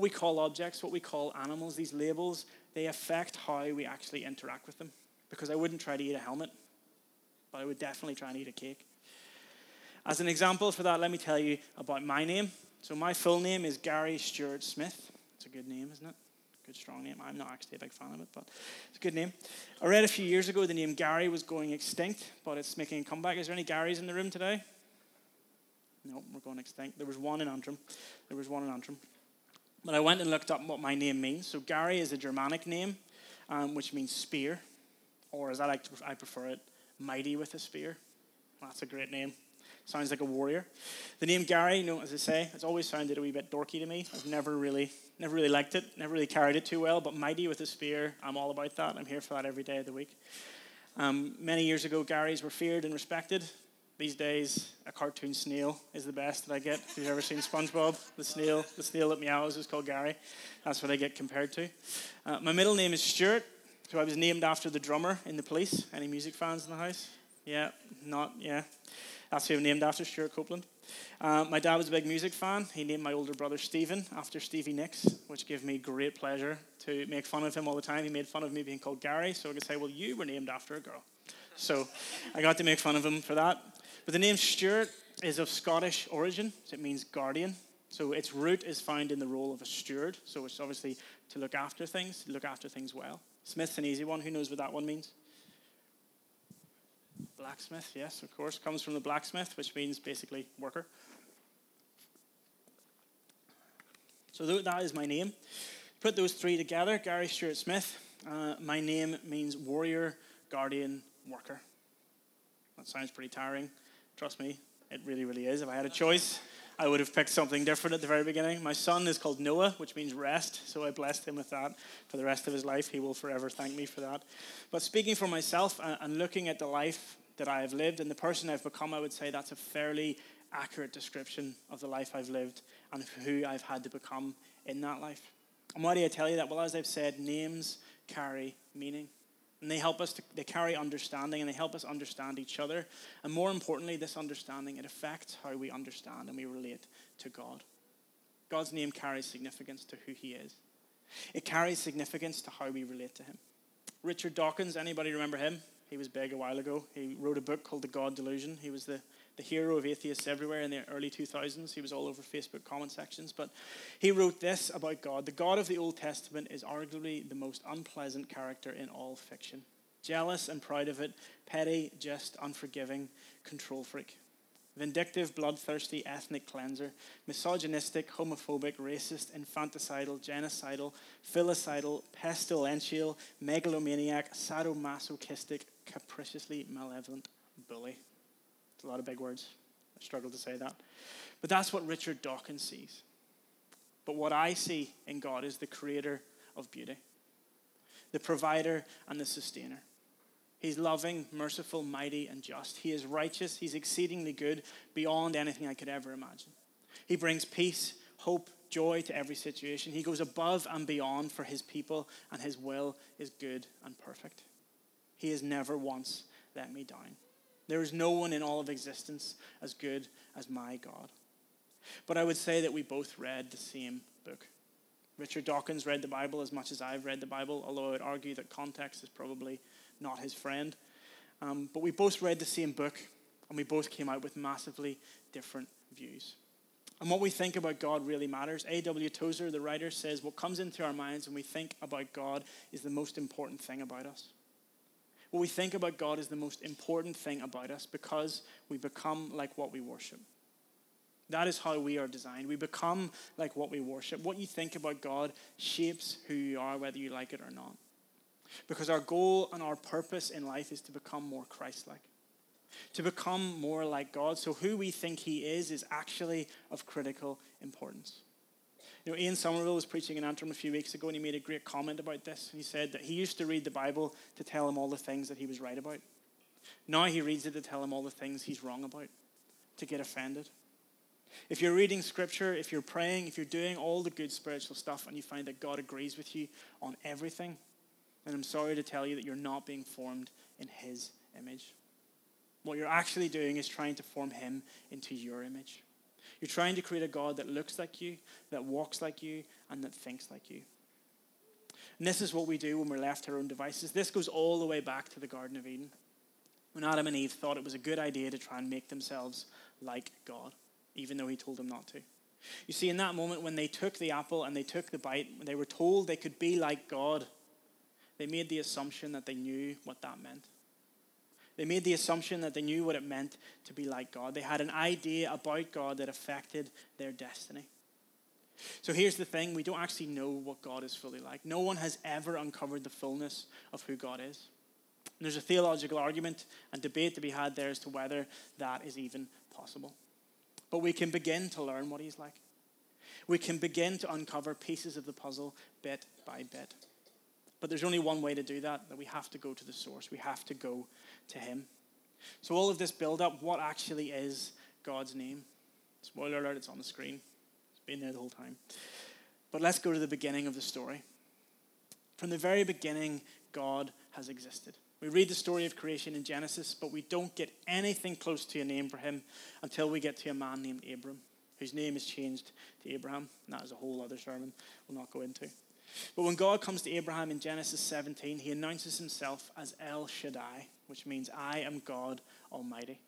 what we call objects, what we call animals, these labels, they affect how we actually interact with them. Because I wouldn't try to eat a helmet, but I would definitely try and eat a cake. As an example for that, let me tell you about my name. So, my full name is Gary Stewart Smith. It's a good name, isn't it? Good, strong name. I'm not actually a big fan of it, but it's a good name. I read a few years ago the name Gary was going extinct, but it's making a comeback. Is there any Garys in the room today? No, we're going extinct. There was one in Antrim. There was one in Antrim. But I went and looked up what my name means. So Gary is a Germanic name, um, which means spear, or as I like to, I prefer it, mighty with a spear. That's a great name. Sounds like a warrior. The name Gary, you know, as I say, it's always sounded a wee bit dorky to me. I've never really, never really liked it, never really carried it too well. But mighty with a spear, I'm all about that. I'm here for that every day of the week. Um, many years ago, Garys were feared and respected. These days, a cartoon snail is the best that I get. If you've ever seen SpongeBob, the snail, the snail that meows is called Gary. That's what I get compared to. Uh, my middle name is Stuart, so I was named after the drummer in the police. Any music fans in the house? Yeah, not, yeah. That's who I'm named after, Stewart Copeland. Uh, my dad was a big music fan. He named my older brother Stephen after Stevie Nicks, which gave me great pleasure to make fun of him all the time. He made fun of me being called Gary, so I could say, Well, you were named after a girl. So I got to make fun of him for that. But the name Stuart is of Scottish origin, so it means guardian. So its root is found in the role of a steward. So it's obviously to look after things, look after things well. Smith's an easy one. Who knows what that one means? Blacksmith, yes, of course. Comes from the blacksmith, which means basically worker. So that is my name. Put those three together, Gary Stewart Smith. Uh, my name means warrior, guardian, worker. That sounds pretty tiring. Trust me, it really, really is. If I had a choice, I would have picked something different at the very beginning. My son is called Noah, which means rest, so I blessed him with that for the rest of his life. He will forever thank me for that. But speaking for myself and looking at the life that I have lived and the person I've become, I would say that's a fairly accurate description of the life I've lived and who I've had to become in that life. And why do I tell you that? Well, as I've said, names carry meaning. And they help us to, they carry understanding and they help us understand each other. And more importantly, this understanding, it affects how we understand and we relate to God. God's name carries significance to who he is. It carries significance to how we relate to him. Richard Dawkins, anybody remember him? He was big a while ago. He wrote a book called The God Delusion. He was the the hero of atheists everywhere in the early 2000s. He was all over Facebook comment sections. But he wrote this about God The God of the Old Testament is arguably the most unpleasant character in all fiction. Jealous and proud of it, petty, just, unforgiving, control freak. Vindictive, bloodthirsty, ethnic cleanser, misogynistic, homophobic, racist, infanticidal, genocidal, filicidal, pestilential, megalomaniac, sadomasochistic, capriciously malevolent bully. It's a lot of big words. I struggle to say that. But that's what Richard Dawkins sees. But what I see in God is the creator of beauty, the provider and the sustainer. He's loving, merciful, mighty, and just. He is righteous. He's exceedingly good beyond anything I could ever imagine. He brings peace, hope, joy to every situation. He goes above and beyond for his people, and his will is good and perfect. He has never once let me down. There is no one in all of existence as good as my God. But I would say that we both read the same book. Richard Dawkins read the Bible as much as I've read the Bible, although I would argue that context is probably not his friend. Um, but we both read the same book, and we both came out with massively different views. And what we think about God really matters. A.W. Tozer, the writer, says what comes into our minds when we think about God is the most important thing about us. What we think about God is the most important thing about us because we become like what we worship. That is how we are designed. We become like what we worship. What you think about God shapes who you are, whether you like it or not. Because our goal and our purpose in life is to become more Christ like, to become more like God. So, who we think He is is actually of critical importance. You know, Ian Somerville was preaching in Antrim a few weeks ago, and he made a great comment about this. He said that he used to read the Bible to tell him all the things that he was right about. Now he reads it to tell him all the things he's wrong about, to get offended. If you're reading scripture, if you're praying, if you're doing all the good spiritual stuff and you find that God agrees with you on everything, then I'm sorry to tell you that you're not being formed in his image. What you're actually doing is trying to form him into your image. You're trying to create a God that looks like you, that walks like you, and that thinks like you. And this is what we do when we're left to our own devices. This goes all the way back to the Garden of Eden, when Adam and Eve thought it was a good idea to try and make themselves like God, even though He told them not to. You see, in that moment when they took the apple and they took the bite, when they were told they could be like God. They made the assumption that they knew what that meant. They made the assumption that they knew what it meant to be like God. They had an idea about God that affected their destiny. So here's the thing we don't actually know what God is fully like. No one has ever uncovered the fullness of who God is. And there's a theological argument and debate to be had there as to whether that is even possible. But we can begin to learn what He's like. We can begin to uncover pieces of the puzzle bit by bit. But there's only one way to do that, that we have to go to the source. We have to go to Him. So, all of this build up, what actually is God's name? Spoiler alert, it's on the screen. It's been there the whole time. But let's go to the beginning of the story. From the very beginning, God has existed. We read the story of creation in Genesis, but we don't get anything close to a name for him until we get to a man named Abram, whose name is changed to Abraham. And that is a whole other sermon we'll not go into. But when God comes to Abraham in Genesis 17, he announces himself as El Shaddai, which means I am God Almighty.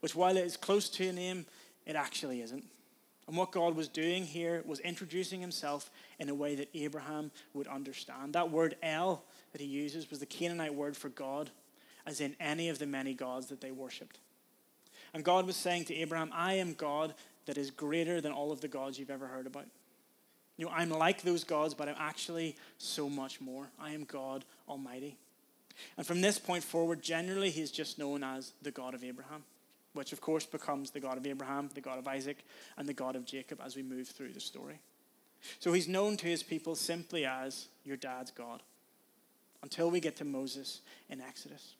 Which, while it is close to a name, it actually isn't. And what God was doing here was introducing himself in a way that Abraham would understand. That word El that he uses was the Canaanite word for God, as in any of the many gods that they worshipped. And God was saying to Abraham, I am God that is greater than all of the gods you've ever heard about. You know, I'm like those gods, but I'm actually so much more. I am God Almighty. And from this point forward, generally, he's just known as the God of Abraham, which of course becomes the God of Abraham, the God of Isaac, and the God of Jacob as we move through the story. So he's known to his people simply as your dad's God until we get to Moses in Exodus.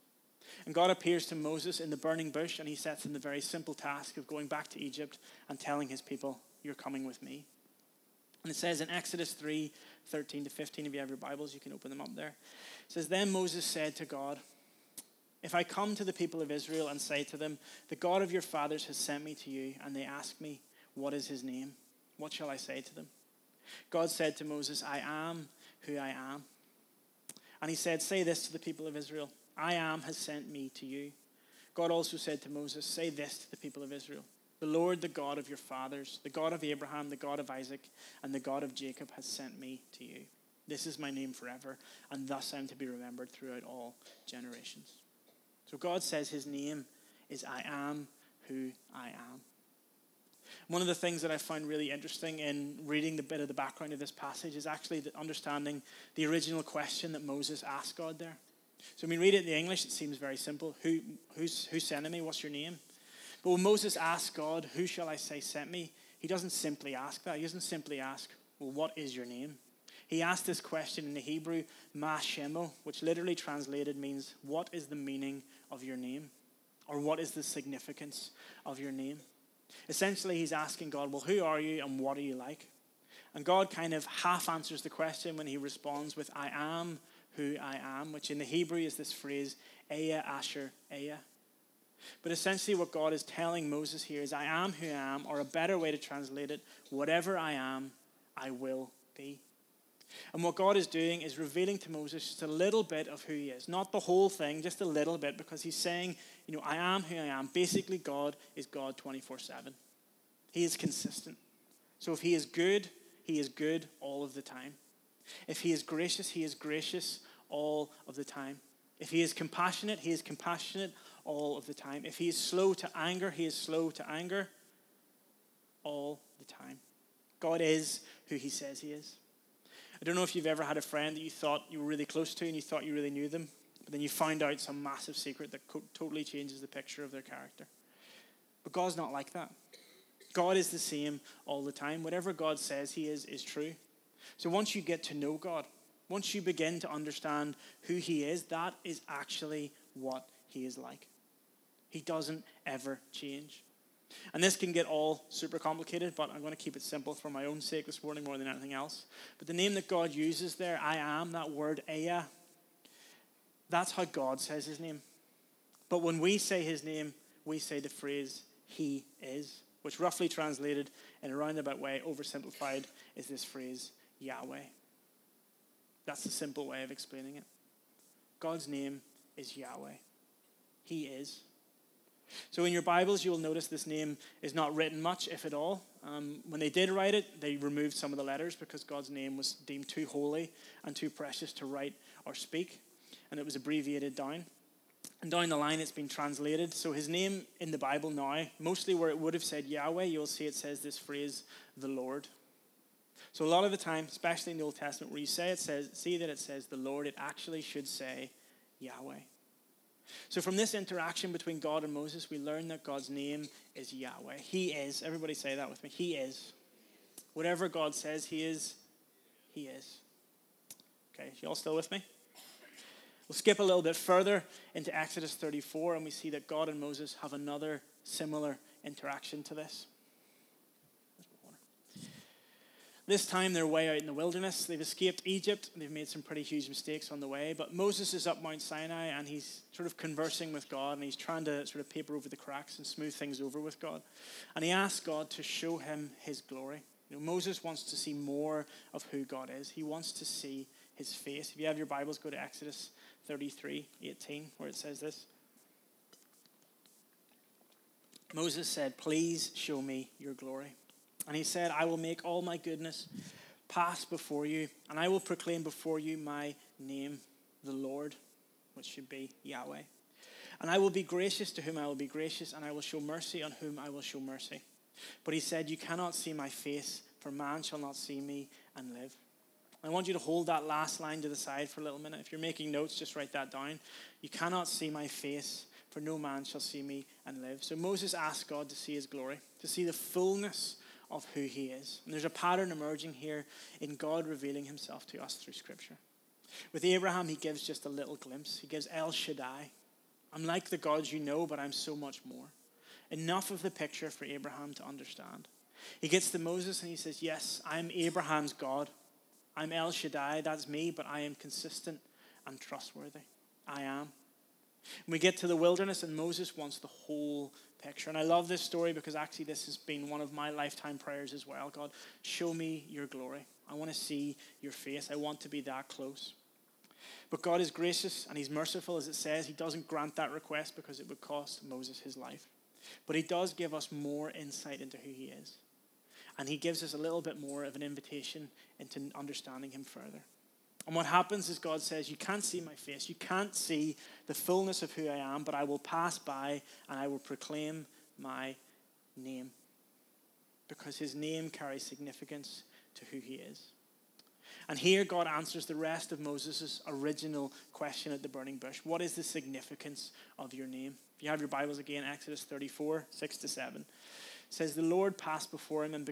And God appears to Moses in the burning bush, and he sets him the very simple task of going back to Egypt and telling his people, You're coming with me. And it says in Exodus 3 13 to 15, if you have your Bibles, you can open them up there. It says, Then Moses said to God, If I come to the people of Israel and say to them, The God of your fathers has sent me to you, and they ask me, What is his name? What shall I say to them? God said to Moses, I am who I am. And he said, Say this to the people of Israel I am has sent me to you. God also said to Moses, Say this to the people of Israel the Lord, the God of your fathers, the God of Abraham, the God of Isaac, and the God of Jacob, has sent me to you. This is my name forever, and thus I am to be remembered throughout all generations. So God says his name is I am who I am. One of the things that I find really interesting in reading the bit of the background of this passage is actually understanding the original question that Moses asked God there. So when we read it in the English, it seems very simple. Who, who's, who's sending me? What's your name? But when Moses asks God, Who shall I say sent me? He doesn't simply ask that. He doesn't simply ask, Well, what is your name? He asked this question in the Hebrew, Ma Shemo, which literally translated means, What is the meaning of your name? Or what is the significance of your name? Essentially, he's asking God, Well, who are you and what are you like? And God kind of half answers the question when he responds with, I am who I am, which in the Hebrew is this phrase, Ehyeh Asher Ehyeh. But essentially, what God is telling Moses here is, I am who I am, or a better way to translate it, whatever I am, I will be. And what God is doing is revealing to Moses just a little bit of who he is. Not the whole thing, just a little bit, because he's saying, you know, I am who I am. Basically, God is God 24 7. He is consistent. So if he is good, he is good all of the time. If he is gracious, he is gracious all of the time. If he is compassionate, he is compassionate all of the time. If he is slow to anger, he is slow to anger all the time. God is who he says he is. I don't know if you've ever had a friend that you thought you were really close to and you thought you really knew them, but then you find out some massive secret that co- totally changes the picture of their character. But God's not like that. God is the same all the time. Whatever God says he is, is true. So once you get to know God, once you begin to understand who he is, that is actually what he is like. He doesn't ever change. And this can get all super complicated, but I'm going to keep it simple for my own sake this morning more than anything else. But the name that God uses there, I am, that word, Ehyeh, that's how God says his name. But when we say his name, we say the phrase, He is. which roughly translated in a roundabout way, oversimplified, is this phrase, Yahweh. That's the simple way of explaining it. God's name is Yahweh. He is. So in your Bibles, you'll notice this name is not written much, if at all. Um, when they did write it, they removed some of the letters because God's name was deemed too holy and too precious to write or speak, and it was abbreviated down. And down the line, it's been translated. So his name in the Bible now, mostly where it would have said Yahweh, you'll see it says this phrase, the Lord. So a lot of the time, especially in the Old Testament, where you say it says, see that it says the Lord, it actually should say Yahweh. So from this interaction between God and Moses, we learn that God's name is Yahweh. He is. Everybody say that with me. He is. Whatever God says He is, He is. Okay, you all still with me? We'll skip a little bit further into Exodus 34, and we see that God and Moses have another similar interaction to this. This time they're way out in the wilderness. They've escaped Egypt. They've made some pretty huge mistakes on the way. But Moses is up Mount Sinai and he's sort of conversing with God and he's trying to sort of paper over the cracks and smooth things over with God. And he asks God to show him his glory. You know, Moses wants to see more of who God is. He wants to see his face. If you have your Bibles, go to Exodus 33 18, where it says this. Moses said, Please show me your glory. And he said, I will make all my goodness pass before you, and I will proclaim before you my name, the Lord, which should be Yahweh. And I will be gracious to whom I will be gracious, and I will show mercy on whom I will show mercy. But he said, You cannot see my face, for man shall not see me and live. I want you to hold that last line to the side for a little minute. If you're making notes, just write that down. You cannot see my face, for no man shall see me and live. So Moses asked God to see his glory, to see the fullness of who he is. And there's a pattern emerging here in God revealing himself to us through Scripture. With Abraham, he gives just a little glimpse. He gives El Shaddai. I'm like the gods you know, but I'm so much more. Enough of the picture for Abraham to understand. He gets to Moses and he says, Yes, I'm Abraham's God. I'm El Shaddai, that's me, but I am consistent and trustworthy. I am. We get to the wilderness, and Moses wants the whole picture. And I love this story because actually, this has been one of my lifetime prayers as well. God, show me your glory. I want to see your face. I want to be that close. But God is gracious and He's merciful, as it says. He doesn't grant that request because it would cost Moses his life. But He does give us more insight into who He is. And He gives us a little bit more of an invitation into understanding Him further. And what happens is God says, You can't see my face. You can't see the fullness of who I am, but I will pass by and I will proclaim my name. Because his name carries significance to who he is. And here God answers the rest of Moses' original question at the burning bush What is the significance of your name? If you have your Bibles again, Exodus 34, 6 to 7 says, The Lord passed before him and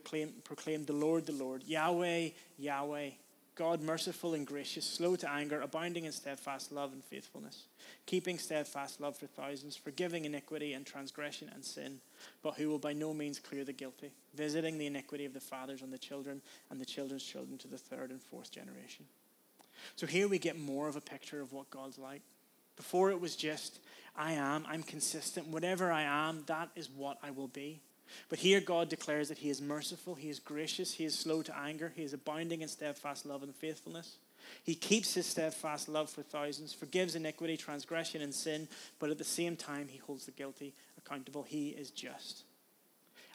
proclaimed, The Lord, the Lord, Yahweh, Yahweh God merciful and gracious, slow to anger, abounding in steadfast love and faithfulness, keeping steadfast love for thousands, forgiving iniquity and transgression and sin, but who will by no means clear the guilty, visiting the iniquity of the fathers on the children and the children's children to the third and fourth generation. So here we get more of a picture of what God's like. Before it was just, I am, I'm consistent, whatever I am, that is what I will be. But here God declares that He is merciful, He is gracious, He is slow to anger, He is abounding in steadfast love and faithfulness. He keeps His steadfast love for thousands, forgives iniquity, transgression, and sin, but at the same time, He holds the guilty accountable. He is just.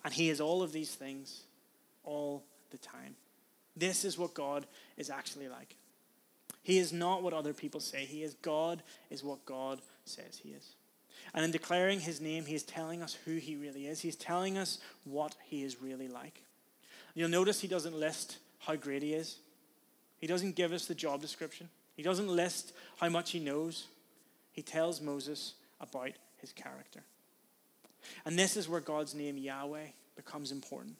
And He is all of these things all the time. This is what God is actually like. He is not what other people say He is. God is what God says He is. And in declaring his name, he is telling us who he really is. He's telling us what he is really like. You'll notice he doesn't list how great he is, he doesn't give us the job description, he doesn't list how much he knows. He tells Moses about his character. And this is where God's name, Yahweh, becomes important.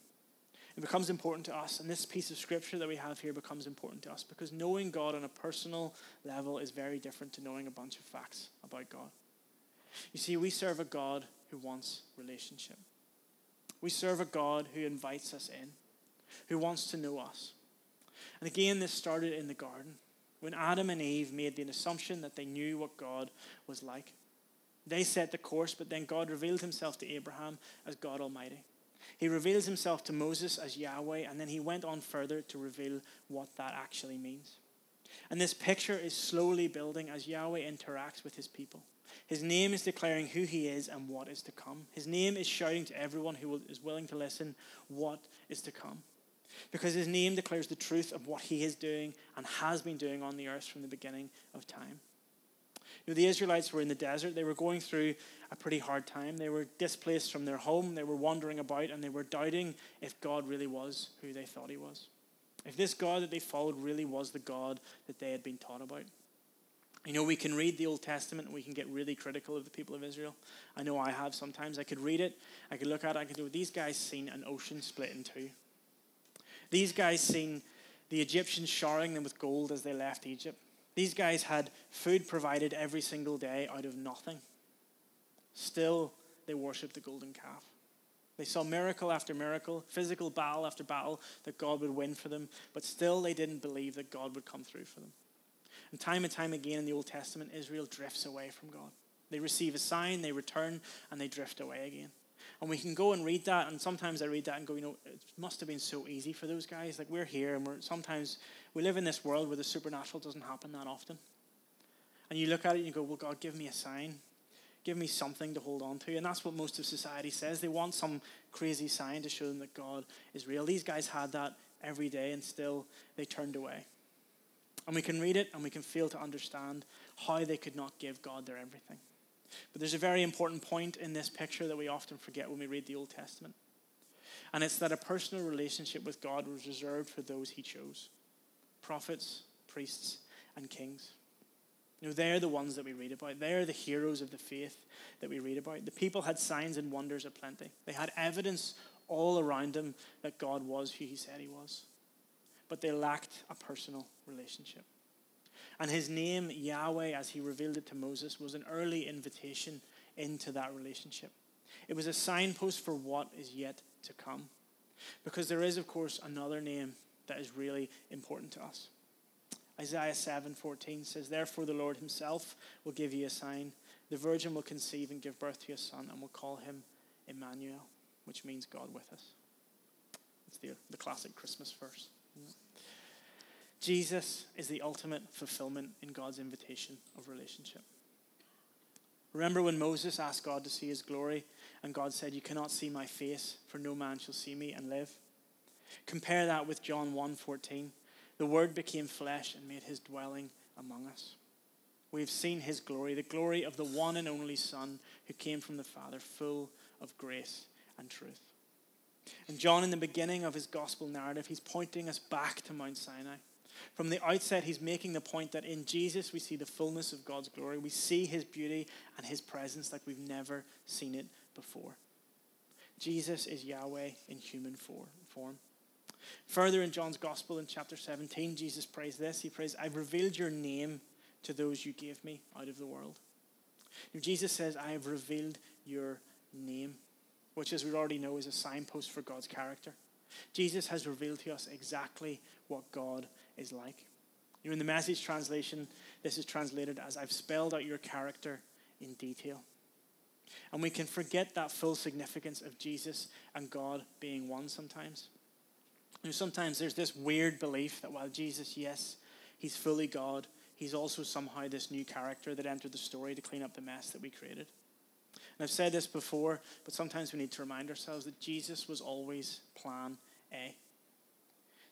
It becomes important to us, and this piece of scripture that we have here becomes important to us because knowing God on a personal level is very different to knowing a bunch of facts about God. You see, we serve a God who wants relationship. We serve a God who invites us in, who wants to know us. And again, this started in the garden when Adam and Eve made the assumption that they knew what God was like. They set the course, but then God revealed himself to Abraham as God Almighty. He reveals himself to Moses as Yahweh, and then he went on further to reveal what that actually means. And this picture is slowly building as Yahweh interacts with his people. His name is declaring who he is and what is to come. His name is shouting to everyone who is willing to listen what is to come. Because his name declares the truth of what he is doing and has been doing on the earth from the beginning of time. You know, the Israelites were in the desert. They were going through a pretty hard time. They were displaced from their home. They were wandering about and they were doubting if God really was who they thought he was. If this God that they followed really was the God that they had been taught about. You know, we can read the Old Testament and we can get really critical of the people of Israel. I know I have sometimes. I could read it, I could look at it, I could go, these guys seen an ocean split in two. These guys seen the Egyptians showering them with gold as they left Egypt. These guys had food provided every single day out of nothing. Still, they worshipped the golden calf. They saw miracle after miracle, physical battle after battle that God would win for them, but still they didn't believe that God would come through for them. And time and time again in the Old Testament, Israel drifts away from God. They receive a sign, they return, and they drift away again. And we can go and read that, and sometimes I read that and go, you know, it must have been so easy for those guys. Like we're here, and we're sometimes we live in this world where the supernatural doesn't happen that often. And you look at it and you go, well, God, give me a sign, give me something to hold on to, and that's what most of society says. They want some crazy sign to show them that God is real. These guys had that every day, and still they turned away. And we can read it and we can fail to understand how they could not give God their everything. But there's a very important point in this picture that we often forget when we read the Old Testament. And it's that a personal relationship with God was reserved for those he chose prophets, priests, and kings. You know, they're the ones that we read about. They're the heroes of the faith that we read about. The people had signs and wonders aplenty. They had evidence all around them that God was who he said he was but they lacked a personal relationship. And his name, Yahweh, as he revealed it to Moses, was an early invitation into that relationship. It was a signpost for what is yet to come. Because there is, of course, another name that is really important to us. Isaiah 7:14 says, Therefore the Lord himself will give you a sign. The virgin will conceive and give birth to a son, and will call him Emmanuel, which means God with us. It's the, the classic Christmas verse. Jesus is the ultimate fulfillment in God's invitation of relationship. Remember when Moses asked God to see his glory, and God said, You cannot see my face, for no man shall see me and live? Compare that with John 1:14. The word became flesh and made his dwelling among us. We've seen his glory, the glory of the one and only Son who came from the Father, full of grace and truth. And John, in the beginning of his gospel narrative, he's pointing us back to Mount Sinai. From the outset, he's making the point that in Jesus we see the fullness of God's glory. We see his beauty and his presence like we've never seen it before. Jesus is Yahweh in human form. Further in John's Gospel in chapter 17, Jesus prays this. He prays, I've revealed your name to those you gave me out of the world. Now, Jesus says, I have revealed your name which, as we already know, is a signpost for God's character. Jesus has revealed to us exactly what God is like. You know, in the message translation, this is translated as I've spelled out your character in detail. And we can forget that full significance of Jesus and God being one sometimes. You know, sometimes there's this weird belief that while Jesus, yes, he's fully God, he's also somehow this new character that entered the story to clean up the mess that we created. And I've said this before, but sometimes we need to remind ourselves that Jesus was always plan A.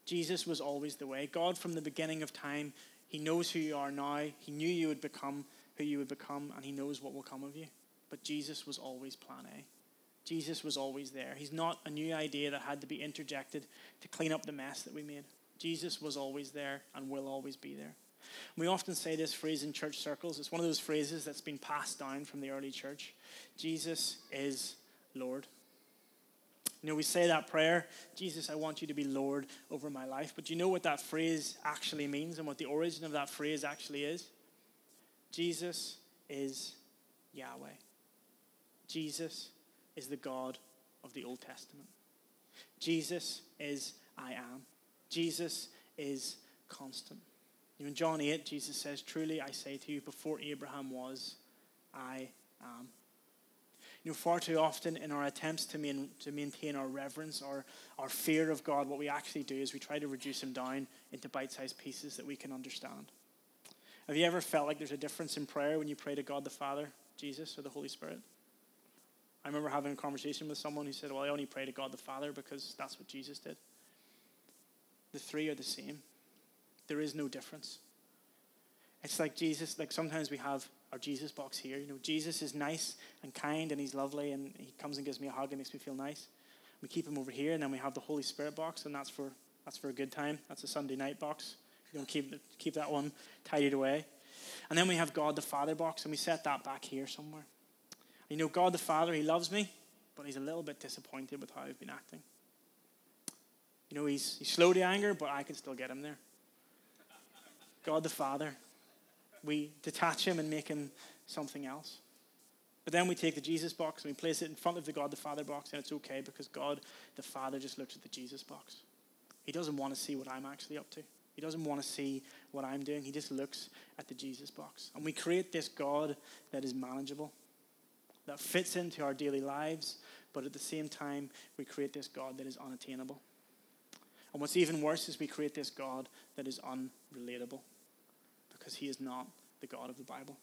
Jesus was always the way. God, from the beginning of time, He knows who you are now. He knew you would become who you would become, and He knows what will come of you. But Jesus was always plan A. Jesus was always there. He's not a new idea that had to be interjected to clean up the mess that we made. Jesus was always there and will always be there. We often say this phrase in church circles. It's one of those phrases that's been passed down from the early church. Jesus is Lord. You know, we say that prayer, Jesus, I want you to be Lord over my life. But you know what that phrase actually means and what the origin of that phrase actually is? Jesus is Yahweh. Jesus is the God of the Old Testament. Jesus is I am. Jesus is constant. You know, in John 8, Jesus says, Truly I say to you, before Abraham was, I am. You know, far too often in our attempts to, main, to maintain our reverence or our fear of God, what we actually do is we try to reduce him down into bite sized pieces that we can understand. Have you ever felt like there's a difference in prayer when you pray to God the Father, Jesus, or the Holy Spirit? I remember having a conversation with someone who said, Well, I only pray to God the Father because that's what Jesus did. The three are the same, there is no difference. It's like Jesus, like sometimes we have our Jesus box here. You know, Jesus is nice and kind and he's lovely and he comes and gives me a hug and makes me feel nice. We keep him over here and then we have the Holy Spirit box and that's for that's for a good time. That's a Sunday night box. You don't keep keep that one tidied away. And then we have God the Father box and we set that back here somewhere. You know, God the Father, He loves me, but He's a little bit disappointed with how I've been acting. You know, He's, he's slow to anger, but I can still get Him there. God the Father, we detach him and make him something else. But then we take the Jesus box and we place it in front of the God the Father box, and it's okay because God the Father just looks at the Jesus box. He doesn't want to see what I'm actually up to. He doesn't want to see what I'm doing. He just looks at the Jesus box. And we create this God that is manageable, that fits into our daily lives, but at the same time, we create this God that is unattainable. And what's even worse is we create this God that is unrelatable because he is not the God of the Bible.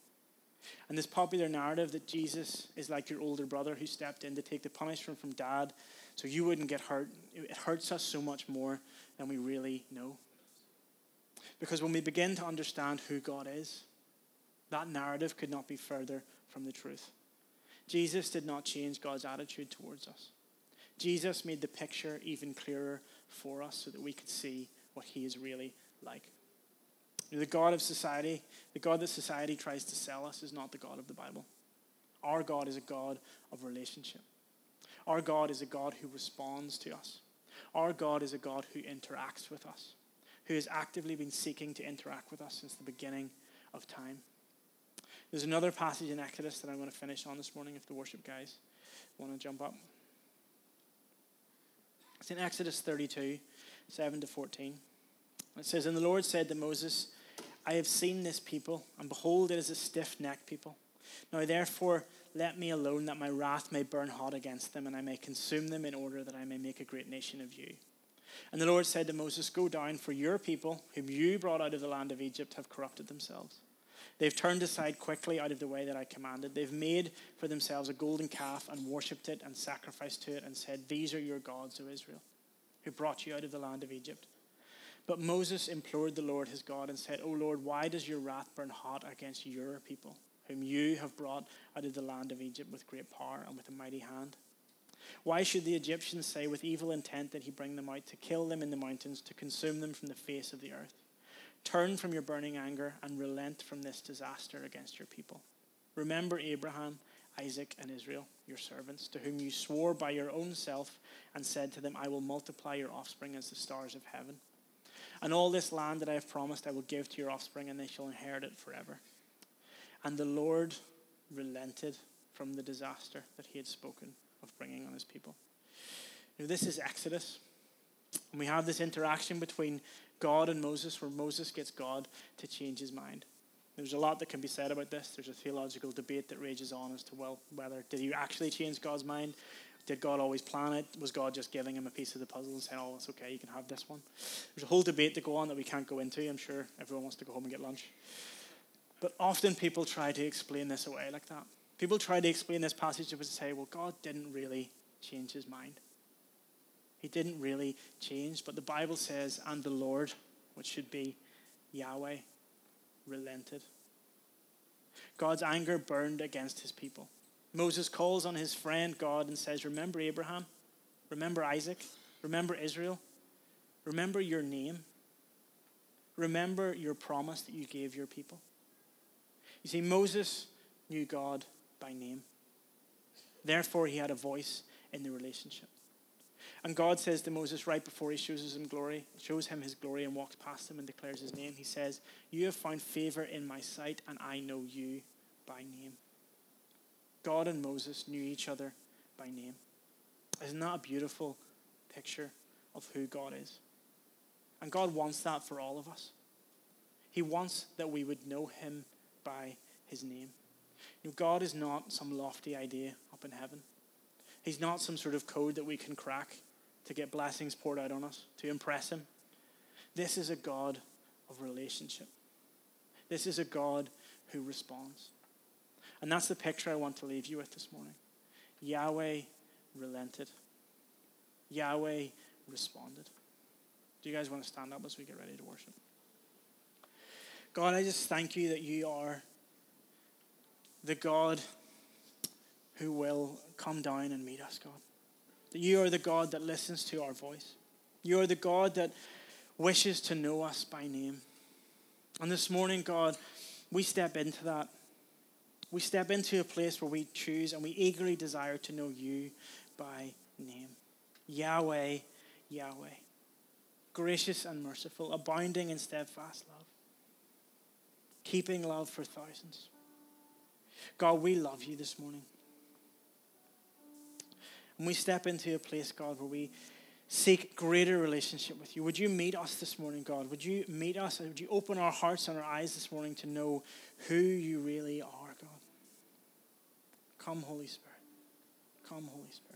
And this popular narrative that Jesus is like your older brother who stepped in to take the punishment from dad so you wouldn't get hurt, it hurts us so much more than we really know. Because when we begin to understand who God is, that narrative could not be further from the truth. Jesus did not change God's attitude towards us. Jesus made the picture even clearer for us so that we could see what he is really like. The God of society, the God that society tries to sell us, is not the God of the Bible. Our God is a God of relationship. Our God is a God who responds to us. Our God is a God who interacts with us, who has actively been seeking to interact with us since the beginning of time. There's another passage in Exodus that I'm going to finish on this morning if the worship guys want to jump up. It's in Exodus 32, 7 to 14. It says, And the Lord said to Moses, I have seen this people, and behold, it is a stiff necked people. Now therefore, let me alone, that my wrath may burn hot against them, and I may consume them in order that I may make a great nation of you. And the Lord said to Moses, Go down, for your people, whom you brought out of the land of Egypt, have corrupted themselves. They've turned aside quickly out of the way that I commanded. They've made for themselves a golden calf and worshipped it and sacrificed to it and said, These are your gods, O Israel, who brought you out of the land of Egypt. But Moses implored the Lord his God and said, O Lord, why does your wrath burn hot against your people, whom you have brought out of the land of Egypt with great power and with a mighty hand? Why should the Egyptians say with evil intent that he bring them out to kill them in the mountains, to consume them from the face of the earth? Turn from your burning anger and relent from this disaster against your people. Remember Abraham, Isaac, and Israel, your servants, to whom you swore by your own self and said to them, I will multiply your offspring as the stars of heaven. And all this land that I have promised I will give to your offspring, and they shall inherit it forever. And the Lord relented from the disaster that he had spoken of bringing on his people. Now, this is Exodus. And we have this interaction between God and Moses where Moses gets God to change his mind. There's a lot that can be said about this. There's a theological debate that rages on as to well whether did he actually change God's mind did God always plan it? Was God just giving him a piece of the puzzle and saying, oh, it's okay, you can have this one? There's a whole debate to go on that we can't go into. I'm sure everyone wants to go home and get lunch. But often people try to explain this away like that. People try to explain this passage to say, well, God didn't really change his mind. He didn't really change. But the Bible says, and the Lord, which should be Yahweh, relented. God's anger burned against his people. Moses calls on his friend God and says, Remember Abraham, remember Isaac, remember Israel, remember your name, remember your promise that you gave your people. You see, Moses knew God by name. Therefore, he had a voice in the relationship. And God says to Moses right before he shows him glory, shows him his glory and walks past him and declares his name, he says, You have found favor in my sight, and I know you by name. God and Moses knew each other by name. Isn't that a beautiful picture of who God is? And God wants that for all of us. He wants that we would know him by his name. You know, God is not some lofty idea up in heaven. He's not some sort of code that we can crack to get blessings poured out on us, to impress Him. This is a God of relationship. This is a God who responds. And that's the picture I want to leave you with this morning. Yahweh relented, Yahweh responded. Do you guys want to stand up as we get ready to worship? God, I just thank you that you are the God who will come down and meet us, God. That you are the God that listens to our voice. You are the God that wishes to know us by name. And this morning, God, we step into that. We step into a place where we choose and we eagerly desire to know you by name. Yahweh, Yahweh. Gracious and merciful, abounding in steadfast love, keeping love for thousands. God, we love you this morning. And we step into a place, God, where we seek greater relationship with you. Would you meet us this morning, God? Would you meet us? Would you open our hearts and our eyes this morning to know who you really are? Come, Holy Spirit. Come, Holy Spirit.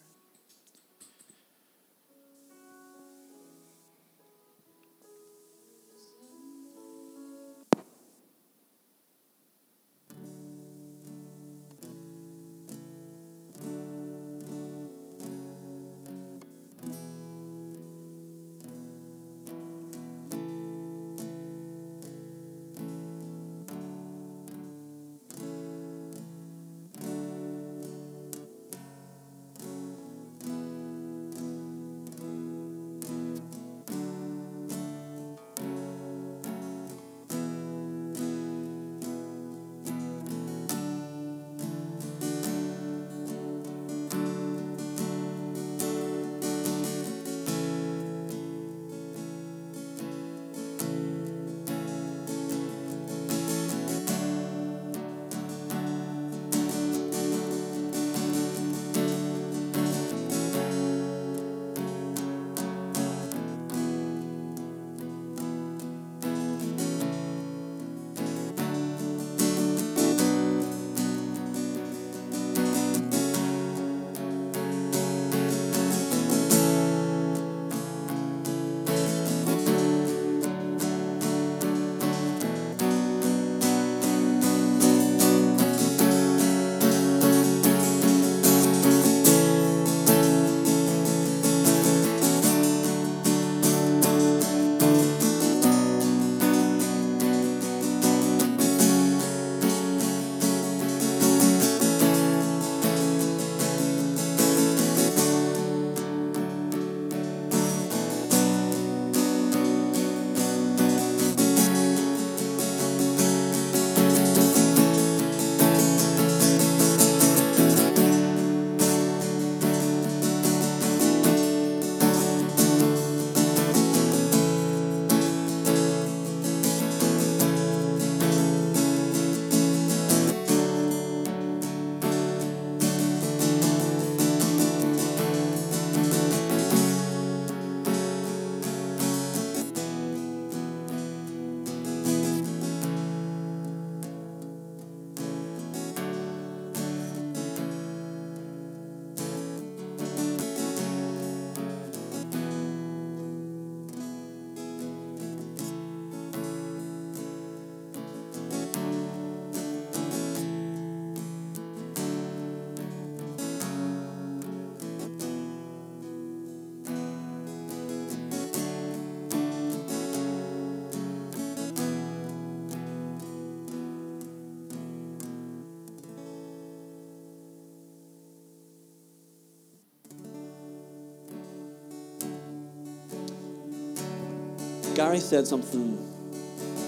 Gary said something,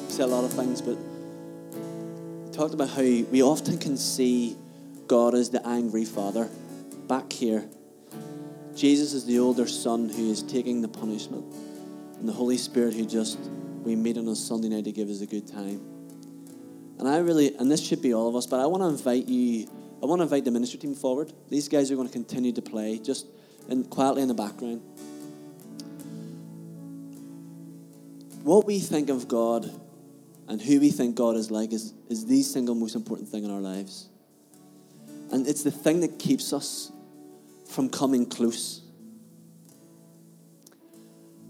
said a lot of things, but he talked about how we often can see God as the angry father. Back here, Jesus is the older son who is taking the punishment, and the Holy Spirit who just we meet on a Sunday night to give us a good time. And I really, and this should be all of us, but I want to invite you, I want to invite the ministry team forward. These guys are going to continue to play just in, quietly in the background. What we think of God and who we think God is like is, is the single most important thing in our lives. And it's the thing that keeps us from coming close.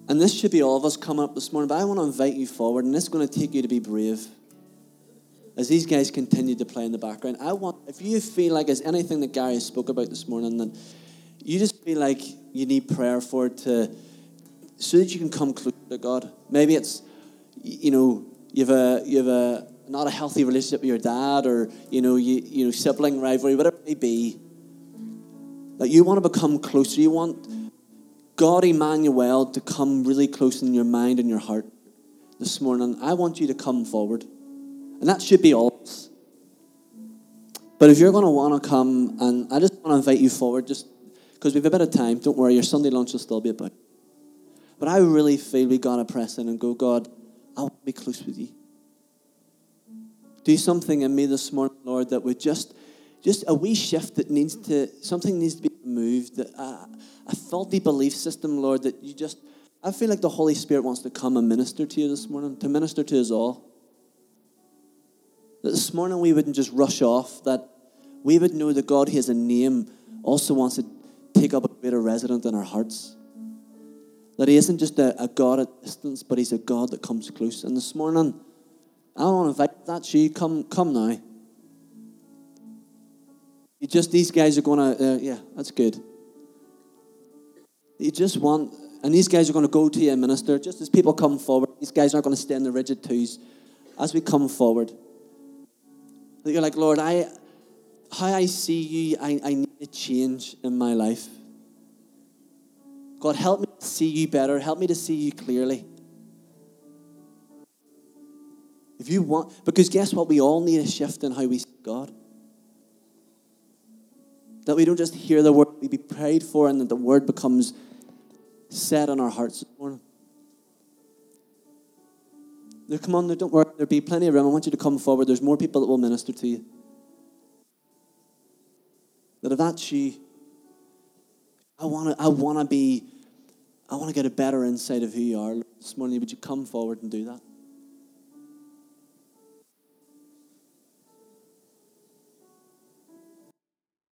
And this should be all of us coming up this morning, but I want to invite you forward, and this is going to take you to be brave. As these guys continue to play in the background, I want, if you feel like there's anything that Gary spoke about this morning, then you just feel like you need prayer for it to, so that you can come close to God. Maybe it's, you know, you have a, you have a, not a healthy relationship with your dad, or you know, you, you know, sibling rivalry, whatever it may be. That you want to become closer. You want God Emmanuel to come really close in your mind and your heart this morning. I want you to come forward. And that should be all. But if you're going to want to come, and I just want to invite you forward, just because we have a bit of time. Don't worry, your Sunday lunch will still be about. But I really feel we got to press in and go, God, I want to be close with you. Do something in me this morning, Lord, that would just, just a wee shift that needs to, something needs to be removed. That uh, a faulty belief system, Lord, that you just, I feel like the Holy Spirit wants to come and minister to you this morning, to minister to us all. That this morning we wouldn't just rush off, that we would know that God, He has a name, also wants to take up a greater resident in our hearts. That He isn't just a, a God at distance, but He's a God that comes close. And this morning, I don't want to invite that you come, come now. You just these guys are going to, uh, yeah, that's good. You just want, and these guys are going to go to you and minister. Just as people come forward, these guys aren't going to stay in the rigid twos. As we come forward, you're like, Lord, I, how I see you, I, I need a change in my life. God, help me to see you better. Help me to see you clearly. If you want, because guess what? We all need a shift in how we see God. That we don't just hear the word, we be prayed for, and that the word becomes set on our hearts this morning. Now, come on, don't worry. There'll be plenty of room. I want you to come forward. There's more people that will minister to you. That if that's you, I want to I wanna be, I want to get a better insight of who you are. This morning, would you come forward and do that?